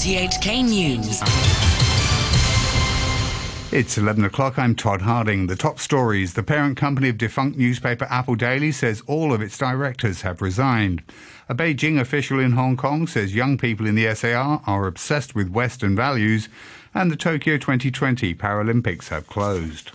RTHK News. It's 11 o'clock. I'm Todd Harding. The top stories. The parent company of defunct newspaper Apple Daily says all of its directors have resigned. A Beijing official in Hong Kong says young people in the SAR are obsessed with Western values, and the Tokyo 2020 Paralympics have closed.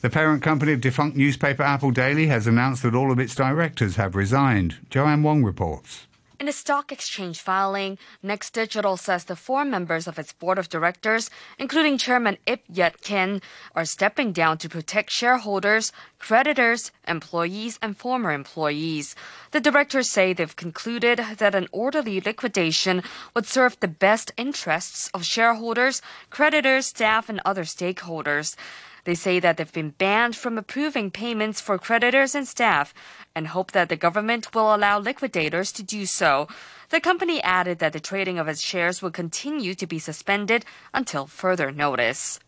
The parent company of defunct newspaper Apple Daily has announced that all of its directors have resigned. Joanne Wong reports. In a stock exchange filing, Next Digital says the four members of its board of directors, including Chairman Ip Yut Kin, are stepping down to protect shareholders, creditors, employees, and former employees. The directors say they've concluded that an orderly liquidation would serve the best interests of shareholders, creditors, staff, and other stakeholders. They say that they've been banned from approving payments for creditors and staff and hope that the government will allow liquidators to do so. The company added that the trading of its shares will continue to be suspended until further notice.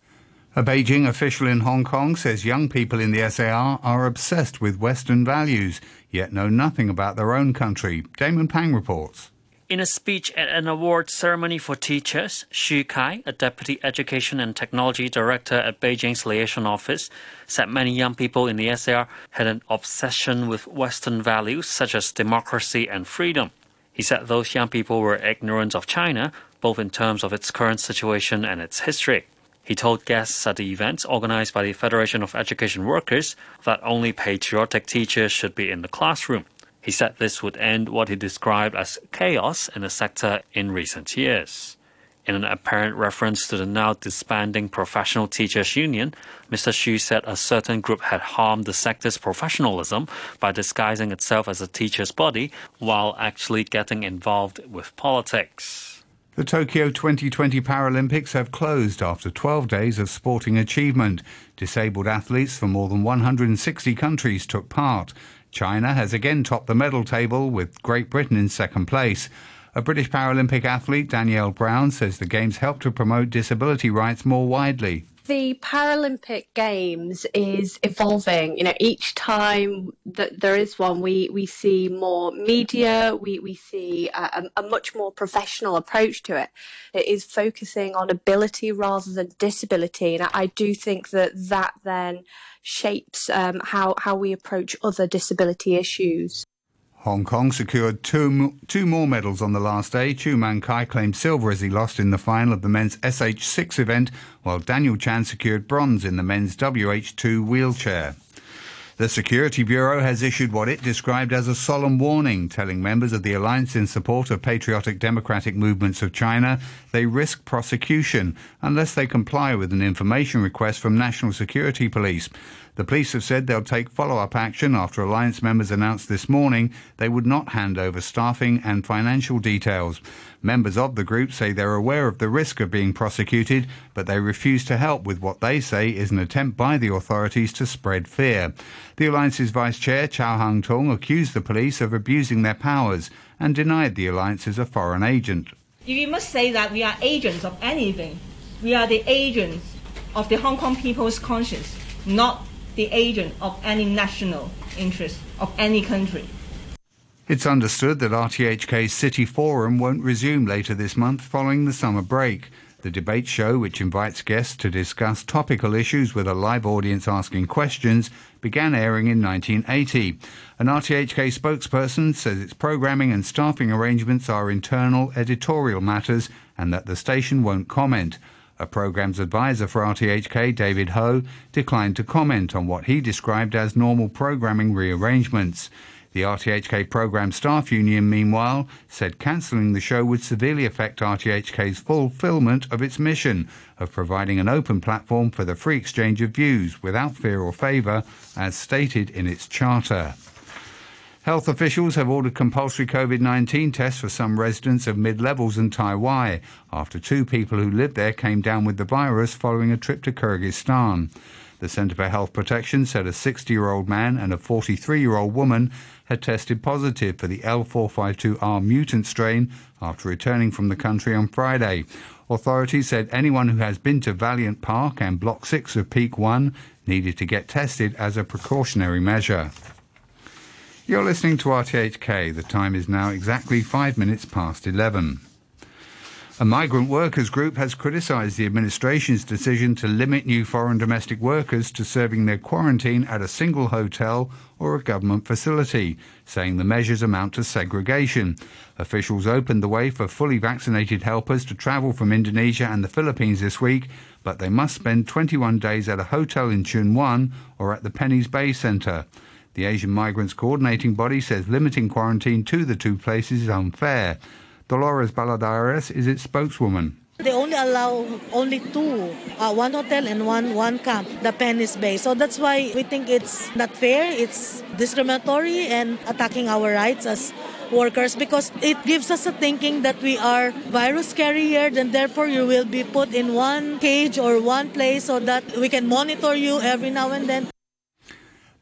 A Beijing official in Hong Kong says young people in the SAR are obsessed with Western values, yet know nothing about their own country. Damon Pang reports. In a speech at an award ceremony for teachers, Xu Kai, a deputy education and technology director at Beijing's liaison office, said many young people in the SAR had an obsession with Western values such as democracy and freedom. He said those young people were ignorant of China, both in terms of its current situation and its history. He told guests at the event organized by the Federation of Education Workers that only patriotic teachers should be in the classroom. He said this would end what he described as chaos in the sector in recent years. In an apparent reference to the now disbanding Professional Teachers Union, Mr. Xu said a certain group had harmed the sector's professionalism by disguising itself as a teacher's body while actually getting involved with politics. The Tokyo 2020 Paralympics have closed after 12 days of sporting achievement. Disabled athletes from more than 160 countries took part. China has again topped the medal table with Great Britain in second place. A British Paralympic athlete, Danielle Brown, says the Games help to promote disability rights more widely the Paralympic Games is evolving. You know, each time that there is one, we, we see more media, we, we see a, a, much more professional approach to it. It is focusing on ability rather than disability. And I do think that that then shapes um, how, how we approach other disability issues. Hong Kong secured two, two more medals on the last day. Chu Man Kai claimed silver as he lost in the final of the men's SH6 event, while Daniel Chan secured bronze in the men's WH2 wheelchair. The Security Bureau has issued what it described as a solemn warning, telling members of the Alliance in support of patriotic democratic movements of China they risk prosecution unless they comply with an information request from National Security Police. The police have said they'll take follow up action after Alliance members announced this morning they would not hand over staffing and financial details. Members of the group say they're aware of the risk of being prosecuted, but they refuse to help with what they say is an attempt by the authorities to spread fear. The Alliance's Vice Chair, Chow Hang Tung, accused the police of abusing their powers and denied the Alliance is a foreign agent. You must say that we are agents of anything. We are the agents of the Hong Kong people's conscience, not the agent of any national interest of any country. It's understood that RTHK's City Forum won't resume later this month following the summer break. The debate show, which invites guests to discuss topical issues with a live audience asking questions, began airing in 1980. An RTHK spokesperson says its programming and staffing arrangements are internal editorial matters and that the station won't comment. A program's advisor for RTHK, David Ho, declined to comment on what he described as normal programming rearrangements. The RTHK Programme Staff Union, meanwhile, said cancelling the show would severely affect RTHK's fulfilment of its mission of providing an open platform for the free exchange of views without fear or favour, as stated in its charter. Health officials have ordered compulsory COVID 19 tests for some residents of mid levels and Tai Wai after two people who lived there came down with the virus following a trip to Kyrgyzstan. The Centre for Health Protection said a 60 year old man and a 43 year old woman had tested positive for the L452R mutant strain after returning from the country on Friday. Authorities said anyone who has been to Valiant Park and Block 6 of Peak 1 needed to get tested as a precautionary measure. You're listening to RTHK. The time is now exactly five minutes past 11. A migrant workers group has criticised the administration's decision to limit new foreign domestic workers to serving their quarantine at a single hotel or a government facility, saying the measures amount to segregation. Officials opened the way for fully vaccinated helpers to travel from Indonesia and the Philippines this week, but they must spend 21 days at a hotel in Tsuen Wan or at the Penny's Bay Centre. The Asian Migrants Coordinating Body says limiting quarantine to the two places is unfair. Dolores Balladares is its spokeswoman. They only allow only two, uh, one hotel and one one camp, the Penny's Bay. So that's why we think it's not fair. It's discriminatory and attacking our rights as workers because it gives us a thinking that we are virus carrier and therefore you will be put in one cage or one place so that we can monitor you every now and then.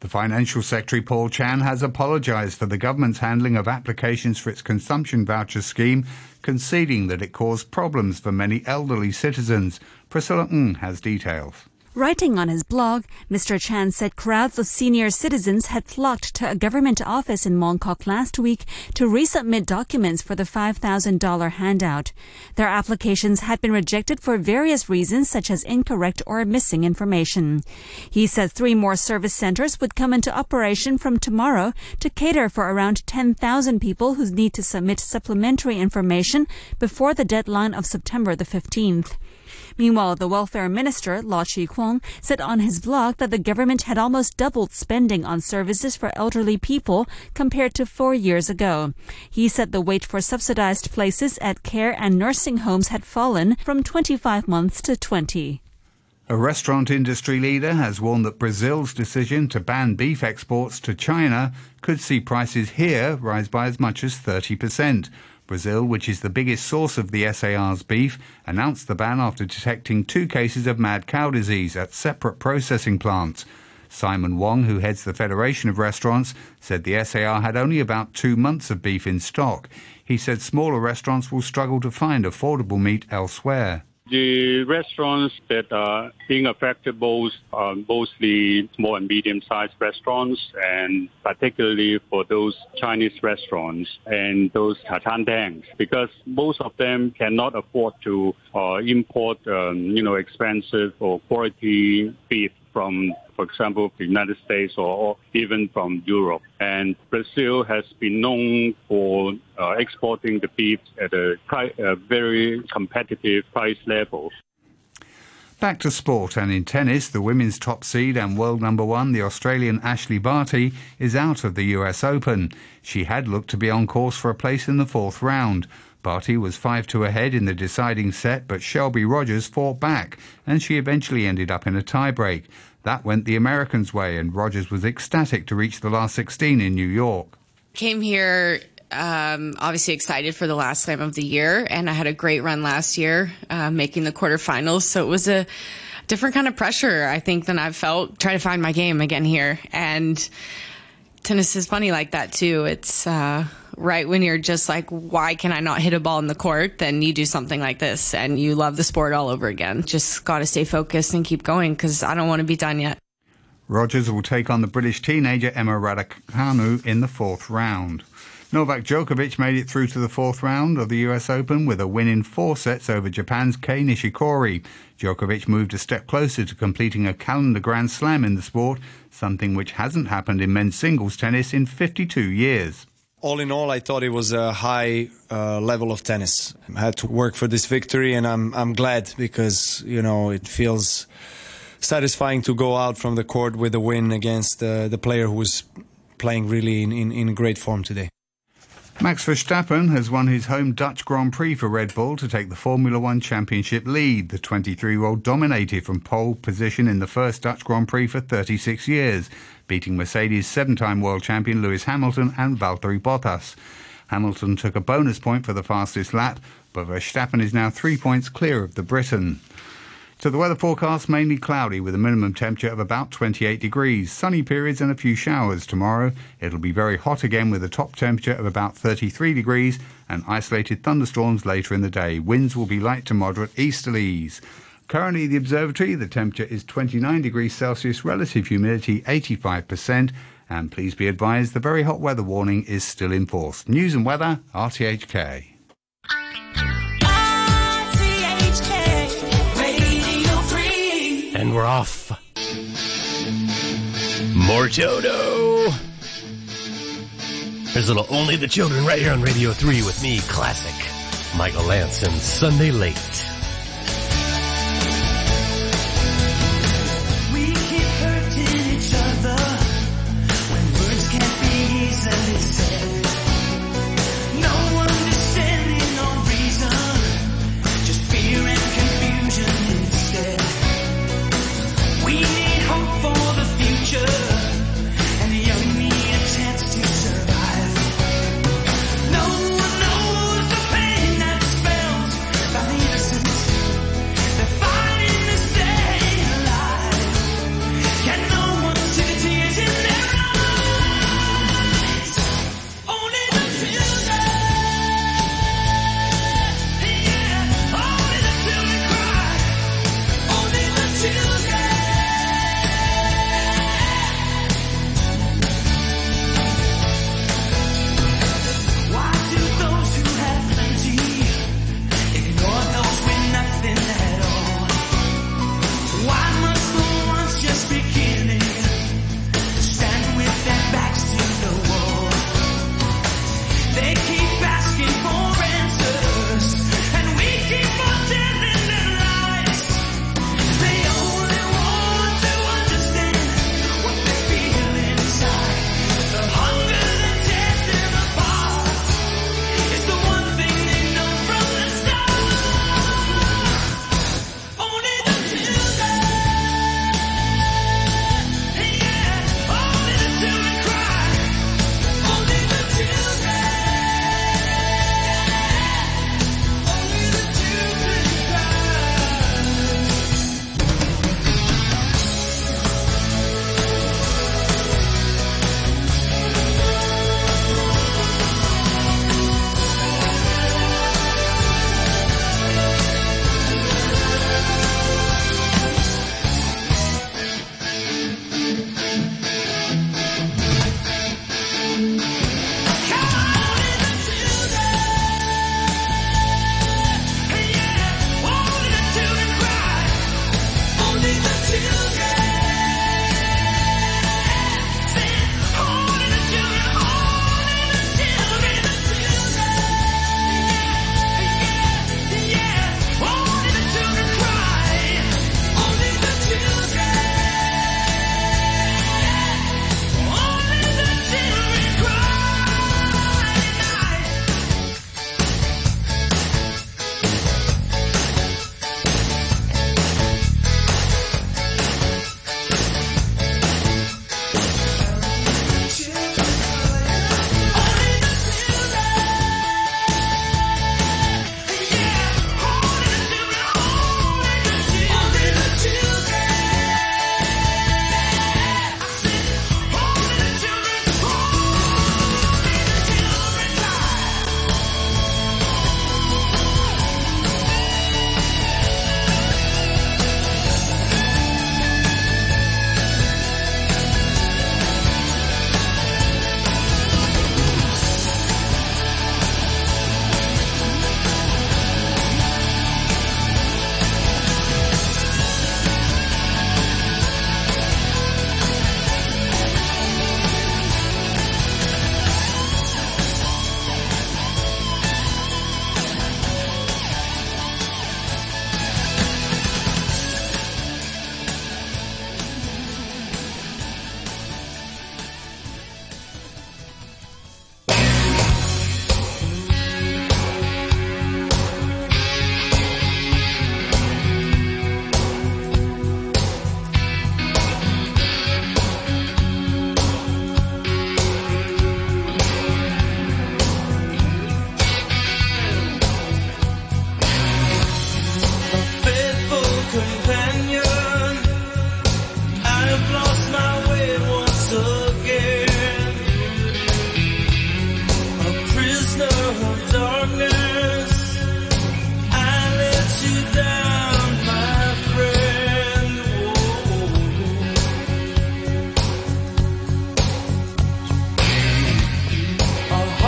The Financial Secretary Paul Chan has apologised for the government's handling of applications for its consumption voucher scheme, conceding that it caused problems for many elderly citizens. Priscilla Ng has details. Writing on his blog, Mr. Chan said crowds of senior citizens had flocked to a government office in Mongkok last week to resubmit documents for the $5,000 handout. Their applications had been rejected for various reasons such as incorrect or missing information. He said three more service centers would come into operation from tomorrow to cater for around 10,000 people who need to submit supplementary information before the deadline of September the 15th. Meanwhile, the welfare minister, Law Chi-kwong, said on his blog that the government had almost doubled spending on services for elderly people compared to four years ago. He said the wait for subsidized places at care and nursing homes had fallen from 25 months to 20. A restaurant industry leader has warned that Brazil's decision to ban beef exports to China could see prices here rise by as much as 30%. Brazil, which is the biggest source of the SAR's beef, announced the ban after detecting two cases of mad cow disease at separate processing plants. Simon Wong, who heads the Federation of Restaurants, said the SAR had only about two months of beef in stock. He said smaller restaurants will struggle to find affordable meat elsewhere. The restaurants that are being affected most are mostly small and medium-sized restaurants, and particularly for those Chinese restaurants and those tantangs, because most of them cannot afford to uh, import, um, you know, expensive or quality beef from, for example, the United States or, even from Europe. And Brazil has been known for uh, exporting the beef at a, a very competitive price level. Back to sport and in tennis, the women's top seed and world number one, the Australian Ashleigh Barty, is out of the US Open. She had looked to be on course for a place in the fourth round. Barty was 5 2 ahead in the deciding set, but Shelby Rogers fought back, and she eventually ended up in a tiebreak. That went the Americans' way, and Rogers was ecstatic to reach the last 16 in New York. Came here um, obviously excited for the last slam of the year, and I had a great run last year, uh, making the quarterfinals. So it was a different kind of pressure, I think, than I've felt. Try to find my game again here, and tennis is funny like that too. It's uh, right when you're just like, why can I not hit a ball in the court? Then you do something like this, and you love the sport all over again. Just got to stay focused and keep going because I don't want to be done yet. Rogers will take on the British teenager Emma Raducanu in the fourth round. Novak Djokovic made it through to the fourth round of the US Open with a win in four sets over Japan's Kei Nishikori. Djokovic moved a step closer to completing a calendar Grand Slam in the sport, something which hasn't happened in men's singles tennis in 52 years. All in all, I thought it was a high uh, level of tennis. I had to work for this victory, and I'm I'm glad because you know it feels satisfying to go out from the court with a win against uh, the player who was playing really in, in, in great form today. Max Verstappen has won his home Dutch Grand Prix for Red Bull to take the Formula One Championship lead. The 23 year old dominated from pole position in the first Dutch Grand Prix for 36 years, beating Mercedes seven time world champion Lewis Hamilton and Valtteri Bottas. Hamilton took a bonus point for the fastest lap, but Verstappen is now three points clear of the Briton. To the weather forecast, mainly cloudy with a minimum temperature of about 28 degrees. Sunny periods and a few showers tomorrow. It'll be very hot again with a top temperature of about 33 degrees and isolated thunderstorms later in the day. Winds will be light to moderate easterlies. Currently, the observatory, the temperature is 29 degrees Celsius, relative humidity 85%. And please be advised the very hot weather warning is still in force. News and weather, RTHK. We're off. More Toto. There's little Only the Children right here on Radio 3 with me, classic Michael Lance and Sunday Late.